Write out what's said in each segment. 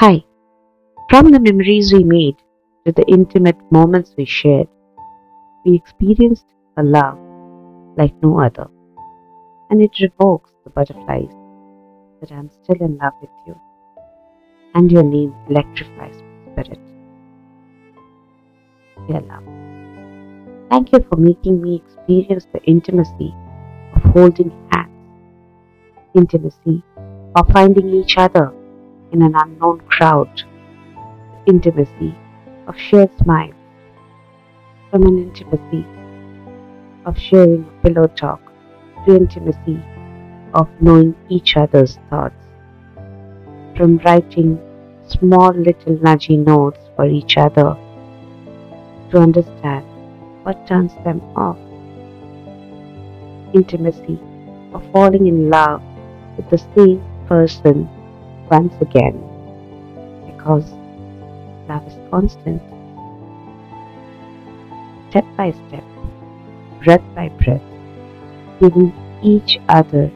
Hi. From the memories we made to the intimate moments we shared, we experienced a love like no other. And it revokes the butterflies that I'm still in love with you. And your name electrifies my spirit. Dear love, thank you for making me experience the intimacy of holding hands, intimacy of finding each other in an unknown crowd, intimacy of shared smiles, from an intimacy of sharing a pillow talk. To intimacy of knowing each other's thoughts, from writing small little nudgy notes for each other. To understand what turns them off, intimacy of falling in love with the same person once again because love is constant. Step by step, breath by breath, giving each other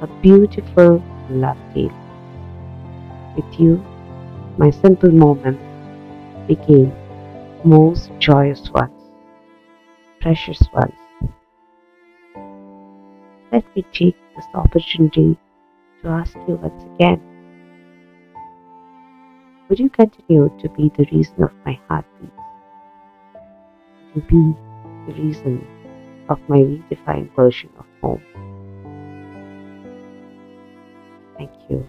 a beautiful love tale. With you, my simple moments became most joyous ones, precious ones. Let me take this opportunity to ask you once again would you continue to be the reason of my heartbeat? To be the reason of my redefined version of home? Thank you.